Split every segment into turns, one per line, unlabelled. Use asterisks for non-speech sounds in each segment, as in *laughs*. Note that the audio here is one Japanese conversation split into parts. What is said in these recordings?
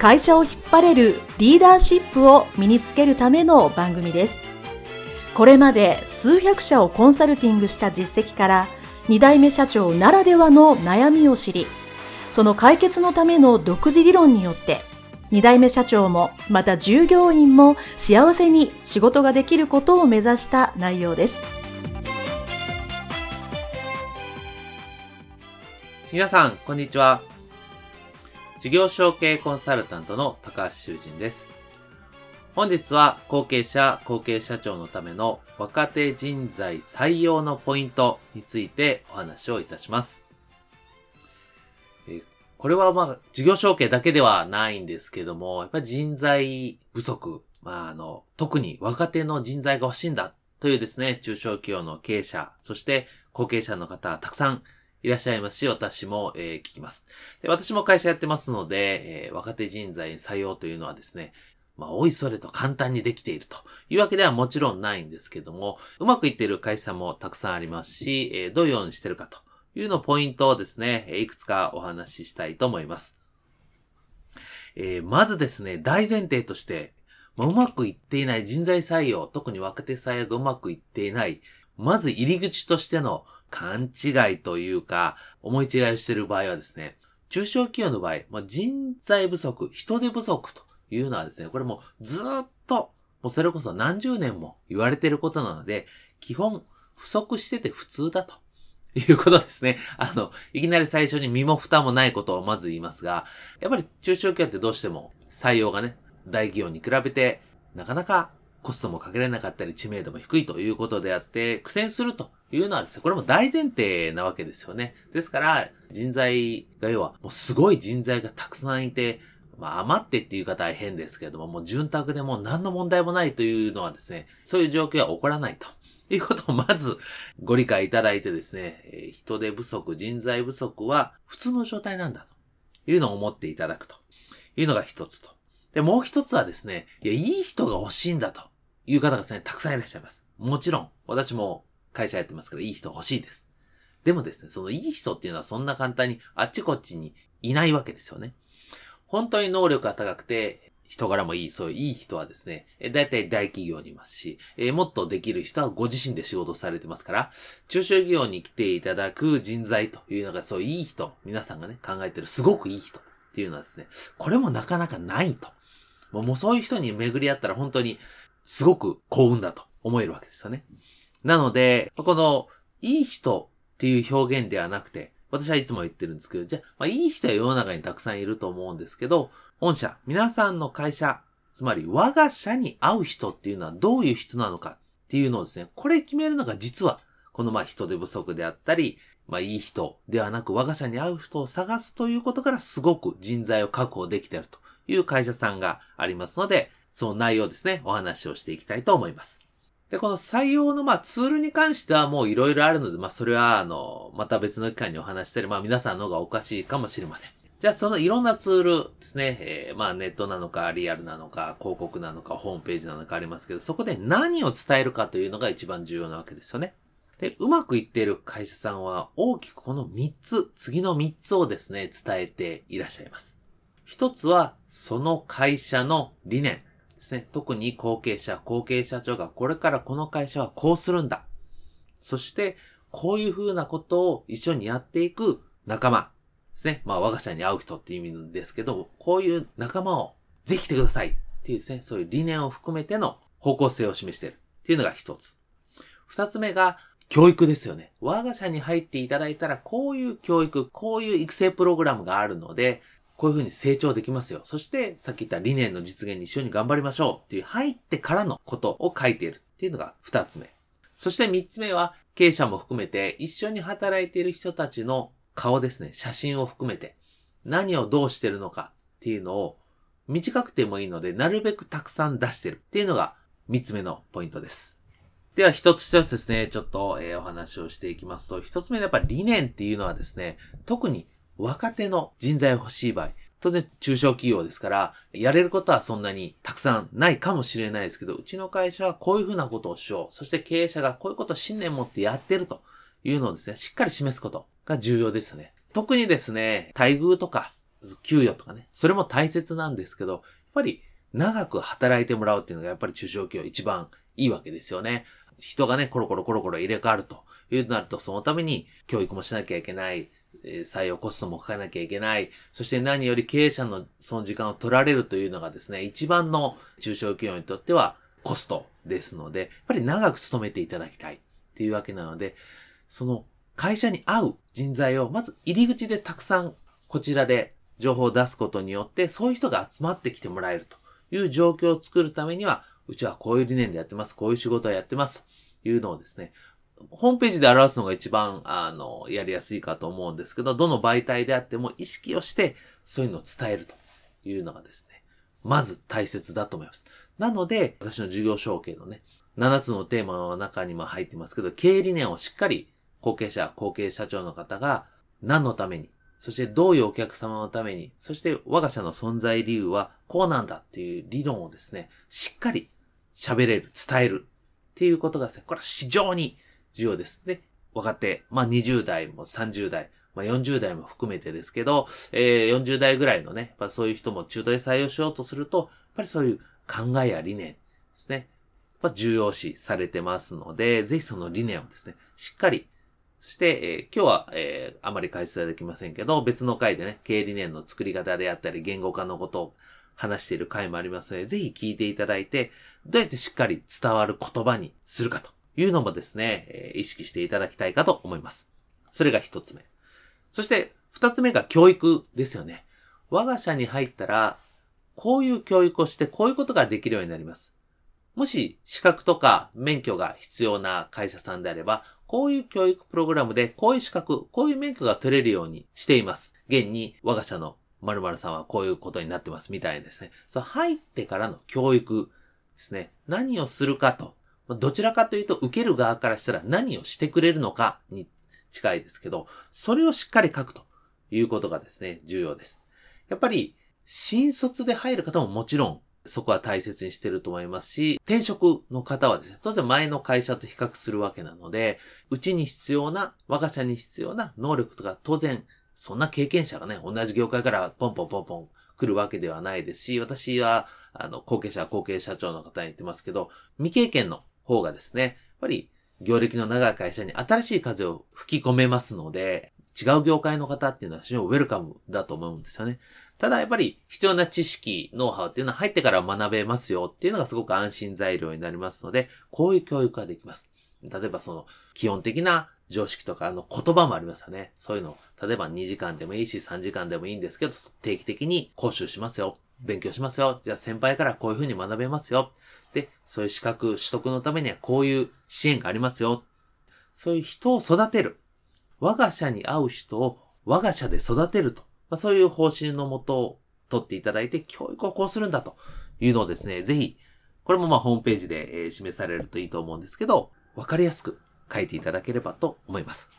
会社を引っ張れるリーダーシップを身につけるための番組です。これまで数百社をコンサルティングした実績から2代目社長ならではの悩みを知り、その解決のための独自理論によって2代目社長もまた従業員も幸せに仕事ができることを目指した内容です。
皆さん、こんにちは。事業承継コンサルタントの高橋修人です。本日は後継者、後継社長のための若手人材採用のポイントについてお話をいたします。これはまあ、事業承継だけではないんですけども、やっぱり人材不足、まああの、特に若手の人材が欲しいんだというですね、中小企業の経営者、そして後継者の方、たくさんいらっしゃいますし、私も、えー、聞きます。で私も会社やってますので、えー、若手人材採用というのはですね、まあ、おいそれと簡単にできているというわけではもちろんないんですけども、うまくいっている会社もたくさんありますし、えー、どういうようにしてるかというのポイントをですね、いくつかお話ししたいと思います。えー、まずですね、大前提として、まあ、うまくいっていない人材採用、特に若手採用がうまくいっていない、まず入り口としての勘違いというか、思い違いをしている場合はですね、中小企業の場合、まあ、人材不足、人手不足というのはですね、これもずっと、もうそれこそ何十年も言われていることなので、基本不足してて普通だと。いうことですね。*laughs* あの、いきなり最初に身も蓋もないことをまず言いますが、やっぱり中小企業ってどうしても採用がね、大企業に比べてなかなかコストもかけられなかったり知名度も低いということであって、苦戦するというのはですね、これも大前提なわけですよね。ですから、人材が要は、もうすごい人材がたくさんいて、まあ余ってっていう方は変ですけれども、もう潤沢でも何の問題もないというのはですね、そういう状況は起こらないと。いうことをまずご理解いただいてですね、人手不足、人材不足は普通の状態なんだというのを思っていただくというのが一つと。で、もう一つはですね、いや、いい人が欲しいんだという方がですね、たくさんいらっしゃいます。もちろん、私も会社やってますから、いい人欲しいです。でもですね、そのいい人っていうのはそんな簡単にあっちこっちにいないわけですよね。本当に能力が高くて、人柄もいい、そういういい人はですね、だいたい大企業にいますし、えもっとできる人はご自身で仕事されてますから、中小企業に来ていただく人材というのがそういういい人、皆さんがね、考えてるすごくいい人っていうのはですね、これもなかなかないと。もうそういう人に巡り合ったら本当にすごく幸運だと思えるわけですよね。なので、この、いい人っていう表現ではなくて、私はいつも言ってるんですけど、じゃあ、まあ、いい人は世の中にたくさんいると思うんですけど、御社、皆さんの会社、つまり我が社に合う人っていうのはどういう人なのかっていうのをですね、これ決めるのが実は、このまあ人手不足であったり、まあいい人ではなく我が社に合う人を探すということからすごく人材を確保できているという会社さんがありますので、その内容ですね、お話をしていきたいと思います。で、この採用のまあツールに関してはもういろいろあるので、まあそれはあの、また別の機会にお話したり、まあ皆さんの方がおかしいかもしれません。じゃあそのいろんなツールですね、えー、まあネットなのかリアルなのか広告なのかホームページなのかありますけど、そこで何を伝えるかというのが一番重要なわけですよね。で、うまくいっている会社さんは大きくこの3つ、次の3つをですね、伝えていらっしゃいます。一つは、その会社の理念。ですね。特に後継者、後継社長がこれからこの会社はこうするんだ。そして、こういう風なことを一緒にやっていく仲間ですね。まあ我が社に会う人っていう意味ですけど、こういう仲間をぜひ来てくださいっていうですね、そういう理念を含めての方向性を示しているっていうのが一つ。二つ目が教育ですよね。我が社に入っていただいたら、こういう教育、こういう育成プログラムがあるので、こういうふうに成長できますよ。そして、さっき言った理念の実現に一緒に頑張りましょうっていう入ってからのことを書いているっていうのが二つ目。そして三つ目は、経営者も含めて一緒に働いている人たちの顔ですね、写真を含めて何をどうしてるのかっていうのを短くてもいいので、なるべくたくさん出してるっていうのが三つ目のポイントです。では一つ一つですね、ちょっと、え、お話をしていきますと、一つ目のやっぱり理念っていうのはですね、特に若手の人材欲しい場合、当然中小企業ですから、やれることはそんなにたくさんないかもしれないですけど、うちの会社はこういうふうなことをしよう。そして経営者がこういうことを信念持ってやってるというのをですね、しっかり示すことが重要ですね。特にですね、待遇とか、給与とかね、それも大切なんですけど、やっぱり長く働いてもらうっていうのがやっぱり中小企業一番いいわけですよね。人がね、コロコロコロコロ入れ替わるというとなると、そのために教育もしなきゃいけない。採用コストもかけなきゃいけない。そして何より経営者のその時間を取られるというのがですね、一番の中小企業にとってはコストですので、やっぱり長く勤めていただきたいっていうわけなので、その会社に合う人材をまず入り口でたくさんこちらで情報を出すことによって、そういう人が集まってきてもらえるという状況を作るためには、うちはこういう理念でやってます、こういう仕事をやってます、というのをですね、ホームページで表すのが一番、あの、やりやすいかと思うんですけど、どの媒体であっても意識をして、そういうのを伝えるというのがですね、まず大切だと思います。なので、私の授業承継のね、7つのテーマの中にも入ってますけど、経営理念をしっかり後継者、後継社長の方が何のために、そしてどういうお客様のために、そして我が社の存在理由はこうなんだっていう理論をですね、しっかり喋れる、伝えるっていうことがですね、これは非常に重要です。で、若手、まあ20代も30代、まあ40代も含めてですけど、えー、40代ぐらいのね、やっそういう人も中途で採用しようとすると、やっぱりそういう考えや理念ですね、やっ重要視されてますので、ぜひその理念をですね、しっかりそして、えー、今日は、えー、あまり解説はできませんけど、別の回でね、経営理念の作り方であったり、言語化のことを話している回もありますので、ぜひ聞いていただいて、どうやってしっかり伝わる言葉にするかというのもですね、えー、意識していただきたいかと思います。それが一つ目。そして、二つ目が教育ですよね。我が社に入ったら、こういう教育をしてこういうことができるようになります。もし資格とか免許が必要な会社さんであれば、こういう教育プログラムでこういう資格、こういう免許が取れるようにしています。現に我が社の〇〇さんはこういうことになってますみたいですね。そう、入ってからの教育ですね。何をするかと。どちらかというと、受ける側からしたら何をしてくれるのかに近いですけど、それをしっかり書くということがですね、重要です。やっぱり、新卒で入る方ももちろんそこは大切にしてると思いますし、転職の方はですね、当然前の会社と比較するわけなので、うちに必要な、我が社に必要な能力とか当然、そんな経験者がね、同じ業界からポンポンポンポン来るわけではないですし、私は、あの、後継者、後継社長の方に言ってますけど、未経験の方がですね、やっぱり、業歴の長い会社に新しい風を吹き込めますので、違う業界の方っていうのは非常にウェルカムだと思うんですよね。ただやっぱり必要な知識、ノウハウっていうのは入ってから学べますよっていうのがすごく安心材料になりますので、こういう教育ができます。例えばその基本的な常識とかの言葉もありますよね。そういうの、例えば2時間でもいいし3時間でもいいんですけど、定期的に講習しますよ。勉強しますよ。じゃあ先輩からこういうふうに学べますよ。で、そういう資格取得のためにはこういう支援がありますよ。そういう人を育てる。我が社に合う人を我が社で育てるとまあ、そういう方針のもとを取っていただいて、教育をこうするんだというのをですね、ぜひ、これもまあホームページで、え示されるといいと思うんですけど、わかりやすく書いていただければと思います。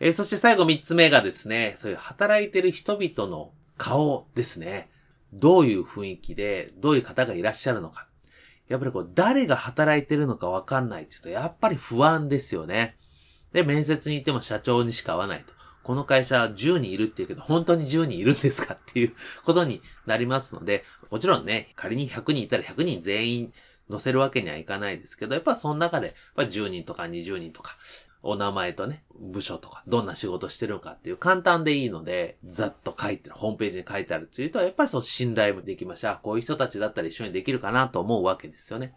えー、そして最後三つ目がですね、そういう働いてる人々の顔ですね。どういう雰囲気で、どういう方がいらっしゃるのか。やっぱりこう、誰が働いてるのかわかんないって言うと、やっぱり不安ですよね。で、面接に行っても社長にしか会わないと。この会社は10人いるって言うけど、本当に10人いるんですかっていうことになりますので、もちろんね、仮に100人いたら100人全員乗せるわけにはいかないですけど、やっぱその中で、やっぱ10人とか20人とか、お名前とね、部署とか、どんな仕事してるのかっていう簡単でいいので、ざっと書いてる、ホームページに書いてあるっていうと、やっぱりその信頼もできました。こういう人たちだったら一緒にできるかなと思うわけですよね。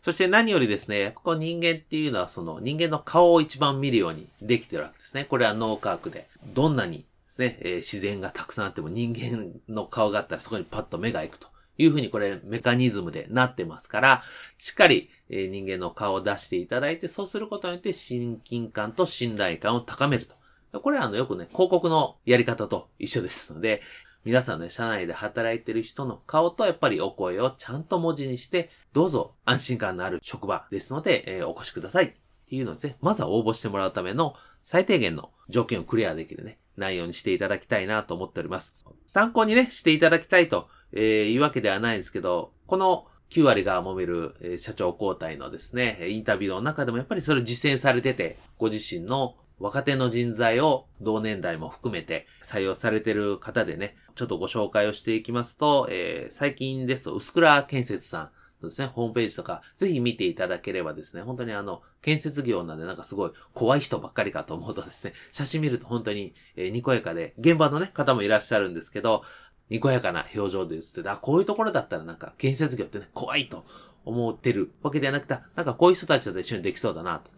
そして何よりですね、ここ人間っていうのはその人間の顔を一番見るようにできてるわけですね。これは脳科学で。どんなにですね、えー、自然がたくさんあっても人間の顔があったらそこにパッと目が行くというふうにこれメカニズムでなってますから、しっかり、人間の顔を出していただいて、そうすることによって親近感と信頼感を高めると。これはあのよくね、広告のやり方と一緒ですので、皆さんね、社内で働いてる人の顔とやっぱりお声をちゃんと文字にして、どうぞ安心感のある職場ですので、えー、お越しくださいっていうのですね、まずは応募してもらうための最低限の条件をクリアできるね、内容にしていただきたいなと思っております。参考にね、していただきたいと、えー、いうわけではないんですけど、この9割が揉める、えー、社長交代のですね、インタビューの中でもやっぱりそれ実践されてて、ご自身の若手の人材を同年代も含めて採用されてる方でね、ちょっとご紹介をしていきますと、えー、最近ですと、薄倉建設さんのですね、ホームページとか、ぜひ見ていただければですね、本当にあの、建設業なんでなんかすごい怖い人ばっかりかと思うとですね、写真見ると本当に、えー、にこやかで、現場のね、方もいらっしゃるんですけど、にこやかな表情で映ってて、あ、こういうところだったらなんか建設業ってね、怖いと思ってるわけではなくて、なんかこういう人たちと一緒にできそうだなと。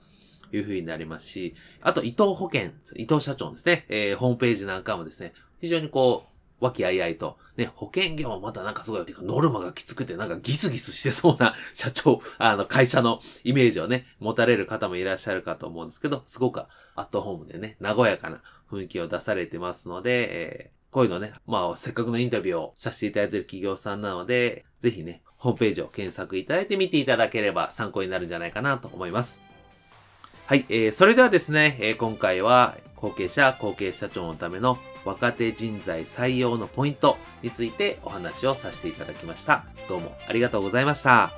いうふうになりますし、あと伊藤保険、伊藤社長ですね、えー、ホームページなんかもですね、非常にこう、和気あいあいと、ね、保険業もまたなんかすごい、てかノルマがきつくてなんかギスギスしてそうな *laughs* 社長、あの会社のイメージをね、持たれる方もいらっしゃるかと思うんですけど、すごくアットホームでね、和やかな雰囲気を出されてますので、えー、こういうのね、まあせっかくのインタビューをさせていただいている企業さんなので、ぜひね、ホームページを検索いただいてみていただければ参考になるんじゃないかなと思います。はい、えー、それではですね、えー、今回は後継者、後継社長のための若手人材採用のポイントについてお話をさせていただきました。どうもありがとうございました。